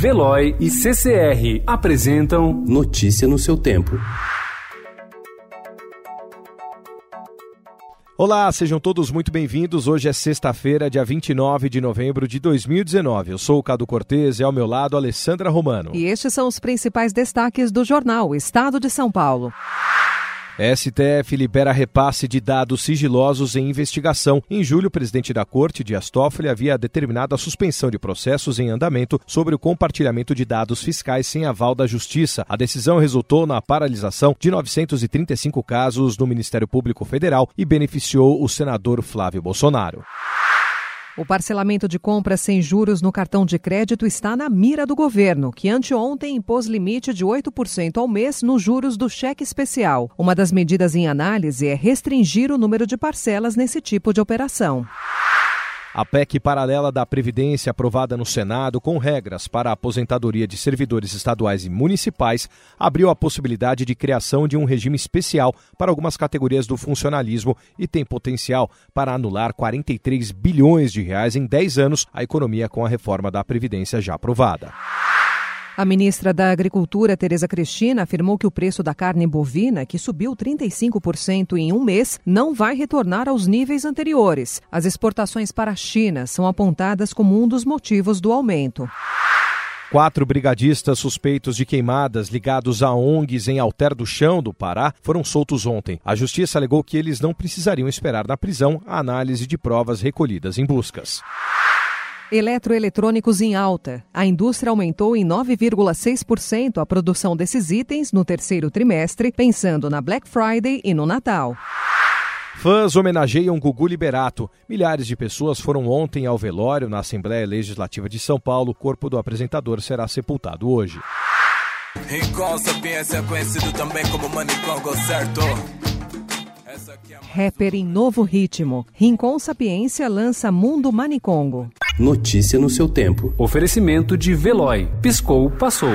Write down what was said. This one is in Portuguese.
Veloy e CCR apresentam Notícia no seu tempo. Olá, sejam todos muito bem-vindos. Hoje é sexta-feira, dia 29 de novembro de 2019. Eu sou o Cado Cortez e ao meu lado Alessandra Romano. E estes são os principais destaques do jornal Estado de São Paulo. STF libera repasse de dados sigilosos em investigação. Em julho, o presidente da Corte, Dias Toffoli, havia determinado a suspensão de processos em andamento sobre o compartilhamento de dados fiscais sem aval da Justiça. A decisão resultou na paralisação de 935 casos no Ministério Público Federal e beneficiou o senador Flávio Bolsonaro. O parcelamento de compras sem juros no cartão de crédito está na mira do governo, que anteontem impôs limite de 8% ao mês nos juros do cheque especial. Uma das medidas em análise é restringir o número de parcelas nesse tipo de operação. A PEC paralela da Previdência, aprovada no Senado com regras para a aposentadoria de servidores estaduais e municipais, abriu a possibilidade de criação de um regime especial para algumas categorias do funcionalismo e tem potencial para anular 43 bilhões de reais em 10 anos a economia com a reforma da Previdência já aprovada. A ministra da Agricultura, Tereza Cristina, afirmou que o preço da carne bovina, que subiu 35% em um mês, não vai retornar aos níveis anteriores. As exportações para a China são apontadas como um dos motivos do aumento. Quatro brigadistas suspeitos de queimadas ligados a ONGs em Alter do Chão, do Pará, foram soltos ontem. A justiça alegou que eles não precisariam esperar na prisão a análise de provas recolhidas em buscas. Eletroeletrônicos em alta. A indústria aumentou em 9,6% a produção desses itens no terceiro trimestre, pensando na Black Friday e no Natal. Fãs homenageiam Gugu Liberato. Milhares de pessoas foram ontem ao velório na Assembleia Legislativa de São Paulo. O corpo do apresentador será sepultado hoje. Rincon Sapiência é conhecido também como Manicongo, certo? Rapper em novo ritmo. Rincon Sapiência lança Mundo Manicongo. Notícia no seu tempo. Oferecimento de Veloy. Piscou, passou.